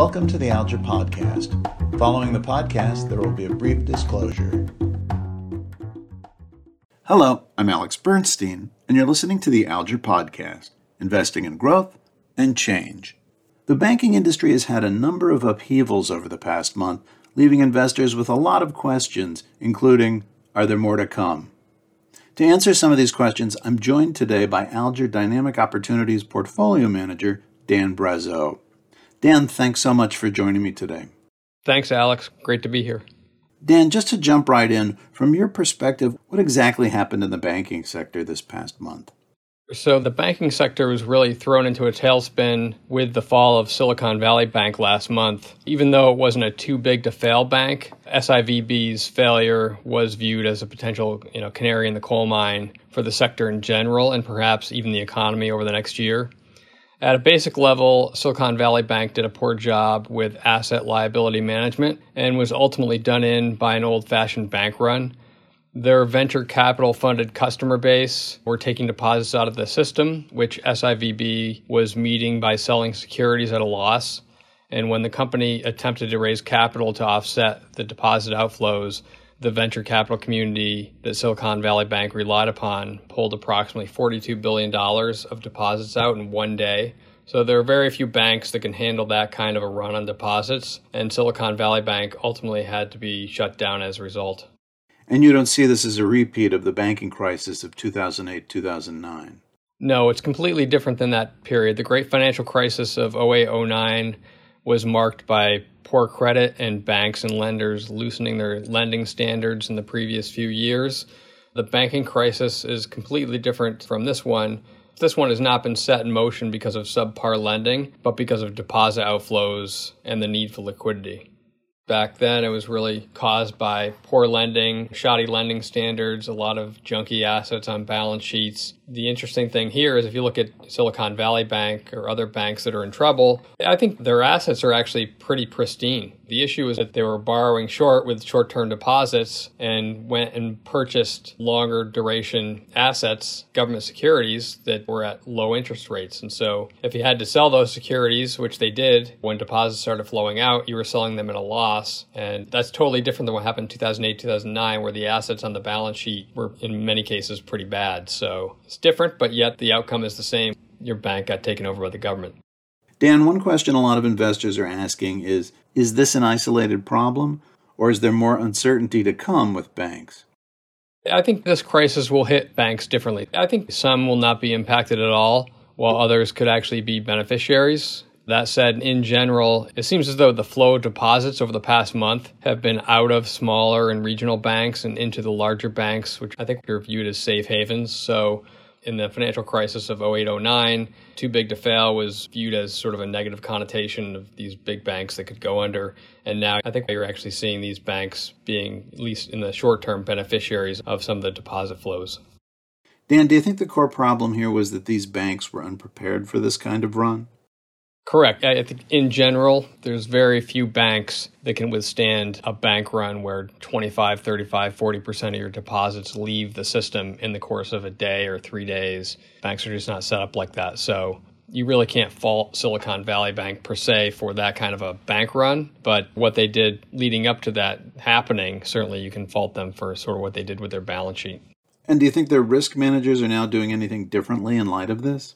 Welcome to the Alger Podcast. Following the podcast, there will be a brief disclosure. Hello, I'm Alex Bernstein, and you're listening to the Alger Podcast Investing in Growth and Change. The banking industry has had a number of upheavals over the past month, leaving investors with a lot of questions, including Are there more to come? To answer some of these questions, I'm joined today by Alger Dynamic Opportunities Portfolio Manager, Dan Brazeau. Dan, thanks so much for joining me today. Thanks, Alex. Great to be here. Dan, just to jump right in, from your perspective, what exactly happened in the banking sector this past month? So, the banking sector was really thrown into a tailspin with the fall of Silicon Valley Bank last month. Even though it wasn't a too big to fail bank, SIVB's failure was viewed as a potential you know, canary in the coal mine for the sector in general and perhaps even the economy over the next year. At a basic level, Silicon Valley Bank did a poor job with asset liability management and was ultimately done in by an old fashioned bank run. Their venture capital funded customer base were taking deposits out of the system, which SIVB was meeting by selling securities at a loss. And when the company attempted to raise capital to offset the deposit outflows, the venture capital community that Silicon Valley Bank relied upon pulled approximately $42 billion of deposits out in one day. So there are very few banks that can handle that kind of a run on deposits, and Silicon Valley Bank ultimately had to be shut down as a result. And you don't see this as a repeat of the banking crisis of 2008 2009? No, it's completely different than that period. The great financial crisis of 08 09 was marked by poor credit and banks and lenders loosening their lending standards in the previous few years. The banking crisis is completely different from this one. This one has not been set in motion because of subpar lending, but because of deposit outflows and the need for liquidity. Back then, it was really caused by poor lending, shoddy lending standards, a lot of junky assets on balance sheets. The interesting thing here is if you look at Silicon Valley Bank or other banks that are in trouble, I think their assets are actually pretty pristine. The issue is that they were borrowing short with short term deposits and went and purchased longer duration assets, government securities that were at low interest rates. And so if you had to sell those securities, which they did when deposits started flowing out, you were selling them at a loss. And that's totally different than what happened in 2008, 2009, where the assets on the balance sheet were in many cases pretty bad. So it's different, but yet the outcome is the same. Your bank got taken over by the government. Dan, one question a lot of investors are asking is Is this an isolated problem, or is there more uncertainty to come with banks? I think this crisis will hit banks differently. I think some will not be impacted at all, while others could actually be beneficiaries. That said, in general, it seems as though the flow of deposits over the past month have been out of smaller and regional banks and into the larger banks, which I think are viewed as safe havens. So in the financial crisis of 0809, too big to fail was viewed as sort of a negative connotation of these big banks that could go under. And now I think you're actually seeing these banks being, at least in the short term, beneficiaries of some of the deposit flows. Dan, do you think the core problem here was that these banks were unprepared for this kind of run? Correct. I think in general, there's very few banks that can withstand a bank run where 25, 35, 40% of your deposits leave the system in the course of a day or three days. Banks are just not set up like that. So you really can't fault Silicon Valley Bank per se for that kind of a bank run. But what they did leading up to that happening, certainly you can fault them for sort of what they did with their balance sheet. And do you think their risk managers are now doing anything differently in light of this?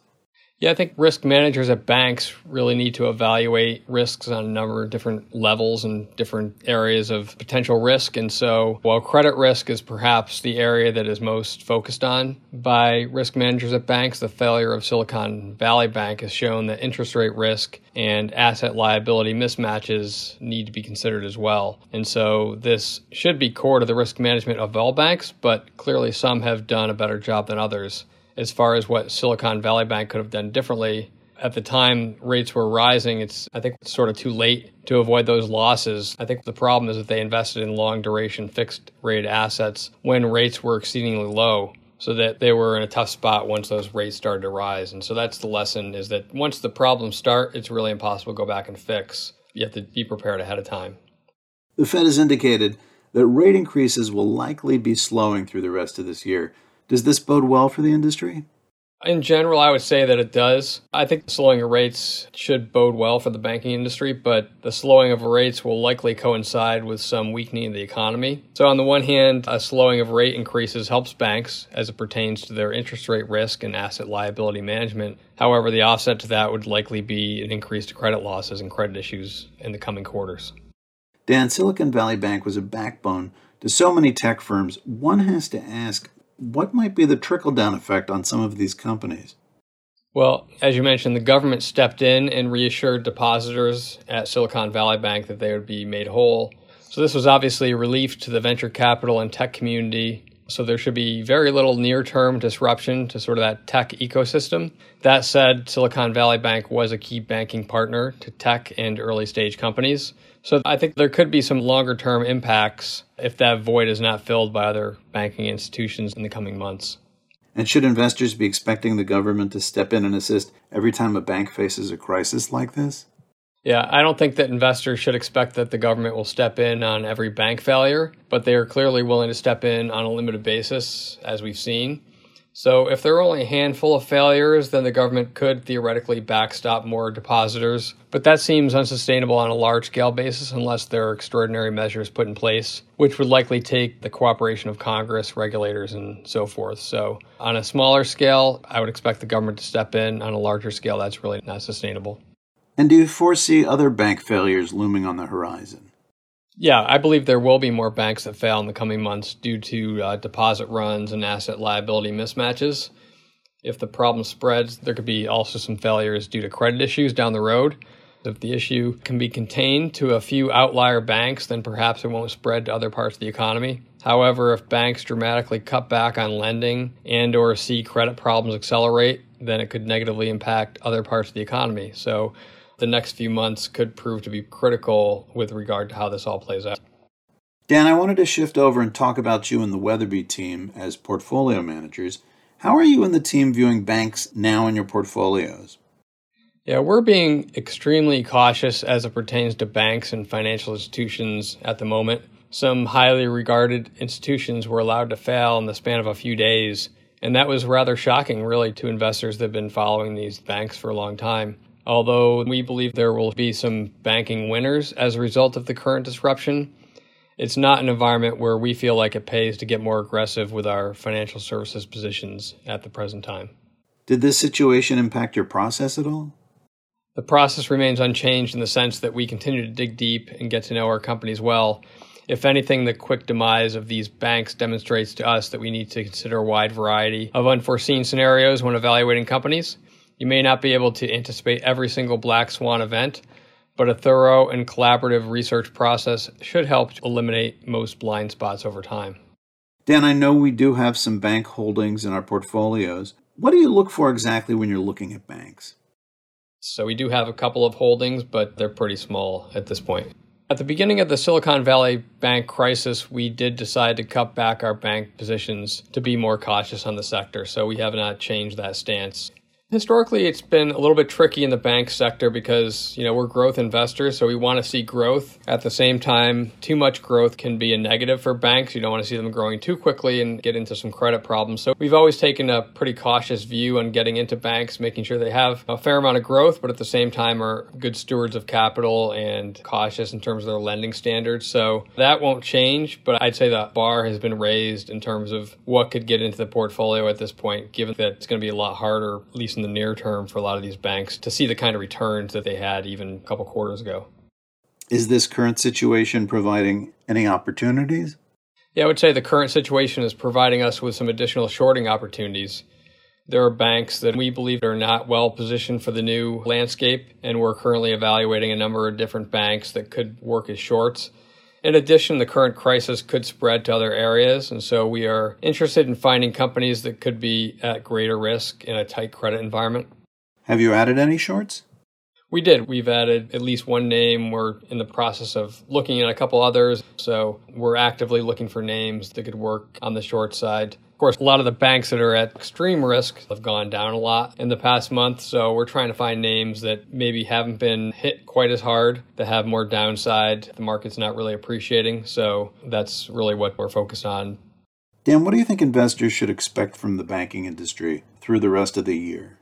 Yeah, I think risk managers at banks really need to evaluate risks on a number of different levels and different areas of potential risk. And so, while credit risk is perhaps the area that is most focused on by risk managers at banks, the failure of Silicon Valley Bank has shown that interest rate risk and asset liability mismatches need to be considered as well. And so, this should be core to the risk management of all banks, but clearly some have done a better job than others as far as what Silicon Valley Bank could have done differently. At the time rates were rising, it's I think it's sort of too late to avoid those losses. I think the problem is that they invested in long duration fixed rate assets when rates were exceedingly low so that they were in a tough spot once those rates started to rise. And so that's the lesson is that once the problems start, it's really impossible to go back and fix. You have to be prepared ahead of time. The Fed has indicated that rate increases will likely be slowing through the rest of this year. Does this bode well for the industry? In general, I would say that it does. I think the slowing of rates should bode well for the banking industry, but the slowing of rates will likely coincide with some weakening of the economy. So, on the one hand, a slowing of rate increases helps banks as it pertains to their interest rate risk and asset liability management. However, the offset to that would likely be an increase to credit losses and credit issues in the coming quarters. Dan, Silicon Valley Bank was a backbone to so many tech firms. One has to ask what might be the trickle down effect on some of these companies? Well, as you mentioned, the government stepped in and reassured depositors at Silicon Valley Bank that they would be made whole. So, this was obviously a relief to the venture capital and tech community. So, there should be very little near term disruption to sort of that tech ecosystem. That said, Silicon Valley Bank was a key banking partner to tech and early stage companies. So I think there could be some longer term impacts if that void is not filled by other banking institutions in the coming months. And should investors be expecting the government to step in and assist every time a bank faces a crisis like this? Yeah, I don't think that investors should expect that the government will step in on every bank failure, but they are clearly willing to step in on a limited basis, as we've seen. So, if there are only a handful of failures, then the government could theoretically backstop more depositors. But that seems unsustainable on a large scale basis unless there are extraordinary measures put in place, which would likely take the cooperation of Congress, regulators, and so forth. So, on a smaller scale, I would expect the government to step in. On a larger scale, that's really not sustainable. And do you foresee other bank failures looming on the horizon? Yeah, I believe there will be more banks that fail in the coming months due to uh, deposit runs and asset liability mismatches. If the problem spreads, there could be also some failures due to credit issues down the road. If the issue can be contained to a few outlier banks, then perhaps it won't spread to other parts of the economy. However, if banks dramatically cut back on lending and or see credit problems accelerate, then it could negatively impact other parts of the economy. So the next few months could prove to be critical with regard to how this all plays out. Dan, I wanted to shift over and talk about you and the Weatherbie team as portfolio managers. How are you and the team viewing banks now in your portfolios? Yeah, we're being extremely cautious as it pertains to banks and financial institutions at the moment. Some highly regarded institutions were allowed to fail in the span of a few days, and that was rather shocking, really, to investors that have been following these banks for a long time. Although we believe there will be some banking winners as a result of the current disruption, it's not an environment where we feel like it pays to get more aggressive with our financial services positions at the present time. Did this situation impact your process at all? The process remains unchanged in the sense that we continue to dig deep and get to know our companies well. If anything, the quick demise of these banks demonstrates to us that we need to consider a wide variety of unforeseen scenarios when evaluating companies. You may not be able to anticipate every single black swan event, but a thorough and collaborative research process should help eliminate most blind spots over time. Dan, I know we do have some bank holdings in our portfolios. What do you look for exactly when you're looking at banks? So, we do have a couple of holdings, but they're pretty small at this point. At the beginning of the Silicon Valley bank crisis, we did decide to cut back our bank positions to be more cautious on the sector, so we have not changed that stance. Historically, it's been a little bit tricky in the bank sector because, you know, we're growth investors, so we want to see growth. At the same time, too much growth can be a negative for banks. You don't want to see them growing too quickly and get into some credit problems. So we've always taken a pretty cautious view on getting into banks, making sure they have a fair amount of growth, but at the same time are good stewards of capital and cautious in terms of their lending standards. So that won't change, but I'd say the bar has been raised in terms of what could get into the portfolio at this point, given that it's going to be a lot harder, at least in the near term for a lot of these banks to see the kind of returns that they had even a couple quarters ago. Is this current situation providing any opportunities? Yeah, I would say the current situation is providing us with some additional shorting opportunities. There are banks that we believe are not well positioned for the new landscape, and we're currently evaluating a number of different banks that could work as shorts. In addition, the current crisis could spread to other areas, and so we are interested in finding companies that could be at greater risk in a tight credit environment. Have you added any shorts? We did. We've added at least one name. We're in the process of looking at a couple others. So we're actively looking for names that could work on the short side. Of course, a lot of the banks that are at extreme risk have gone down a lot in the past month. So we're trying to find names that maybe haven't been hit quite as hard, that have more downside. The market's not really appreciating. So that's really what we're focused on. Dan, what do you think investors should expect from the banking industry through the rest of the year?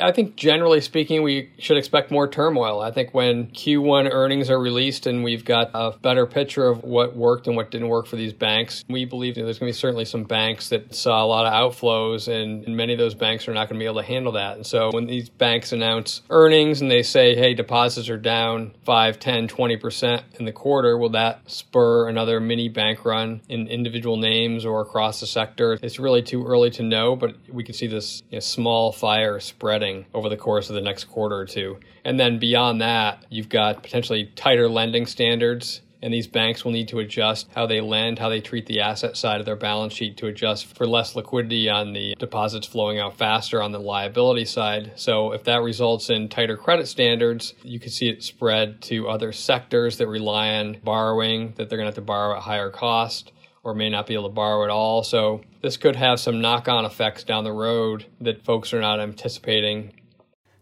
I think generally speaking, we should expect more turmoil. I think when Q1 earnings are released and we've got a better picture of what worked and what didn't work for these banks, we believe there's going to be certainly some banks that saw a lot of outflows, and many of those banks are not going to be able to handle that. And so when these banks announce earnings and they say, hey, deposits are down 5, 10, 20% in the quarter, will that spur another mini bank run in individual names or across the sector? It's really too early to know, but we can see this you know, small fire spreading over the course of the next quarter or two. And then beyond that, you've got potentially tighter lending standards and these banks will need to adjust how they lend, how they treat the asset side of their balance sheet to adjust for less liquidity on the deposits flowing out faster on the liability side. So, if that results in tighter credit standards, you could see it spread to other sectors that rely on borrowing, that they're going to have to borrow at higher cost or may not be able to borrow at all. So this could have some knock on effects down the road that folks are not anticipating.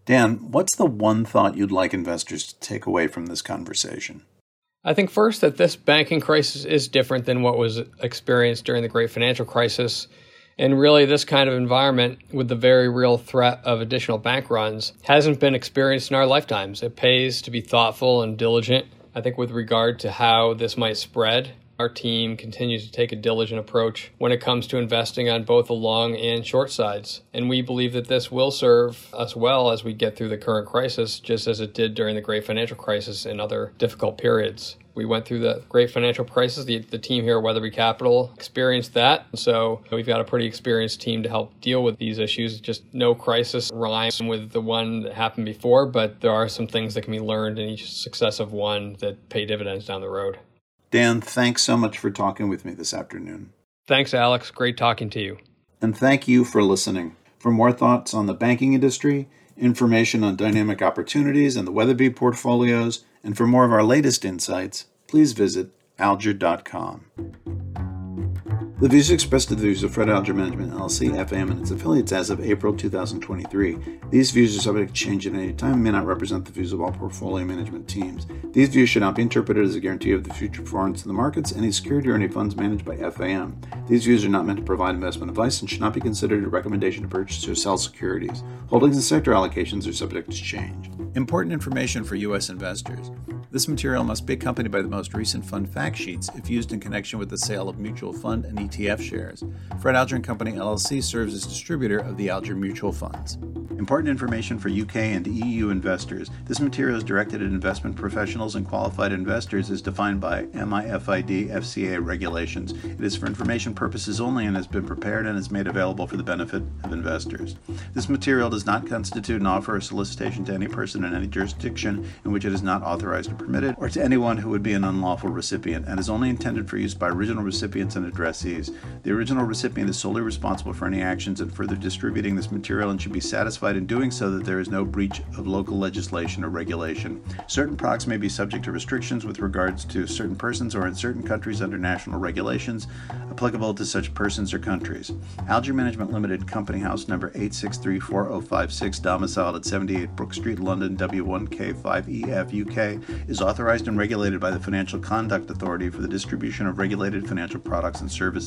Dan, what's the one thought you'd like investors to take away from this conversation? I think first that this banking crisis is different than what was experienced during the great financial crisis. And really, this kind of environment with the very real threat of additional bank runs hasn't been experienced in our lifetimes. It pays to be thoughtful and diligent, I think, with regard to how this might spread our team continues to take a diligent approach when it comes to investing on both the long and short sides. And we believe that this will serve us well as we get through the current crisis, just as it did during the great financial crisis and other difficult periods. We went through the great financial crisis. The, the team here at Weatherbie Capital experienced that. So we've got a pretty experienced team to help deal with these issues. Just no crisis rhymes with the one that happened before, but there are some things that can be learned in each successive one that pay dividends down the road. Dan, thanks so much for talking with me this afternoon. Thanks, Alex. Great talking to you. And thank you for listening. For more thoughts on the banking industry, information on dynamic opportunities and the Weatherbie portfolios, and for more of our latest insights, please visit alger.com. The views expressed are the views of Fred Alger Management LLC, FAM, and its affiliates as of April 2023. These views are subject to change at any time and may not represent the views of all portfolio management teams. These views should not be interpreted as a guarantee of the future performance of the markets, any security, or any funds managed by FAM. These views are not meant to provide investment advice and should not be considered a recommendation to purchase or sell securities. Holdings and sector allocations are subject to change. Important information for U.S. investors. This material must be accompanied by the most recent fund fact sheets if used in connection with the sale of mutual fund and ETF shares. Fred Alger Company LLC serves as distributor of the Alger mutual funds. Important information for UK and EU investors. This material is directed at investment professionals and qualified investors as defined by MIFID FCA regulations. It is for information purposes only and has been prepared and is made available for the benefit of investors. This material does not constitute an offer or solicitation to any person in any jurisdiction in which it is not authorized or permitted, or to anyone who would be an unlawful recipient, and is only intended for use by original recipients and addressees. The original recipient is solely responsible for any actions in further distributing this material and should be satisfied in doing so that there is no breach of local legislation or regulation. Certain products may be subject to restrictions with regards to certain persons or in certain countries under national regulations applicable to such persons or countries. Alger Management Limited, Company House number 8634056, domiciled at 78 Brook Street, London, W1K5EF, UK, is authorized and regulated by the Financial Conduct Authority for the distribution of regulated financial products and services.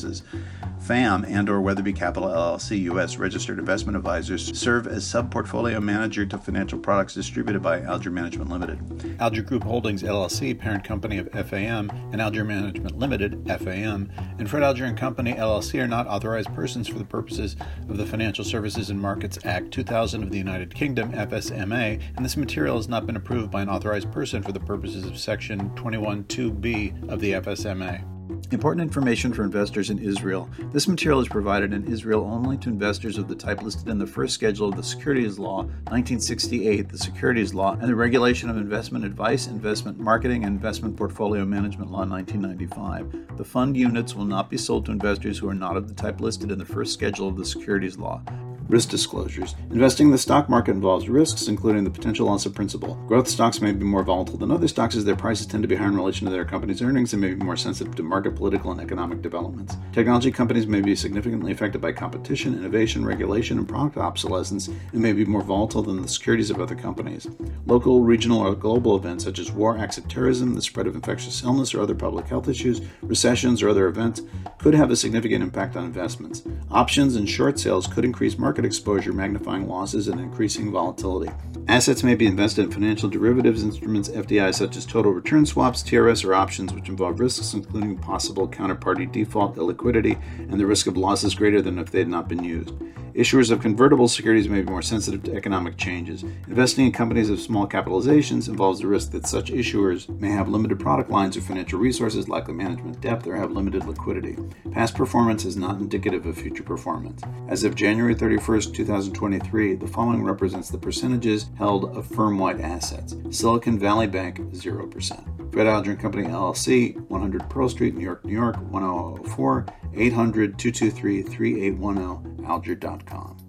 FAM and or Weatherbie Capital LLC US registered investment advisors serve as sub-portfolio manager to financial products distributed by Alger Management Limited. Alger Group Holdings LLC, parent company of FAM, and Alger Management Limited, FAM, and Fred Alger and Company LLC are not authorized persons for the purposes of the Financial Services and Markets Act 2000 of the United Kingdom, FSMA, and this material has not been approved by an authorized person for the purposes of Section 21.2b of the FSMA. Important information for investors in Israel. This material is provided in Israel only to investors of the type listed in the first schedule of the Securities Law 1968, the Securities Law, and the Regulation of Investment Advice, Investment Marketing, and Investment Portfolio Management Law 1995. The fund units will not be sold to investors who are not of the type listed in the first schedule of the Securities Law. Risk disclosures. Investing in the stock market involves risks, including the potential loss of principal. Growth stocks may be more volatile than other stocks as their prices tend to be higher in relation to their company's earnings and may be more sensitive to market, political, and economic developments. Technology companies may be significantly affected by competition, innovation, regulation, and product obsolescence and may be more volatile than the securities of other companies. Local, regional, or global events such as war, acts of terrorism, the spread of infectious illness or other public health issues, recessions, or other events could have a significant impact on investments. Options and short sales could increase market market exposure, magnifying losses and increasing volatility. Assets may be invested in financial derivatives instruments, FDI, such as total return swaps, TRS, or options, which involve risks including possible counterparty default, illiquidity, and the risk of losses greater than if they had not been used. Issuers of convertible securities may be more sensitive to economic changes. Investing in companies of small capitalizations involves the risk that such issuers may have limited product lines or financial resources, lack management depth, or have limited liquidity. Past performance is not indicative of future performance. As of January 31st, 2023, the following represents the percentages held of firm wide assets Silicon Valley Bank, 0%. Fred Alger Company LLC, 100 Pearl Street, New York, New York, 10004, 800 223 3810, alger.com gmail.com.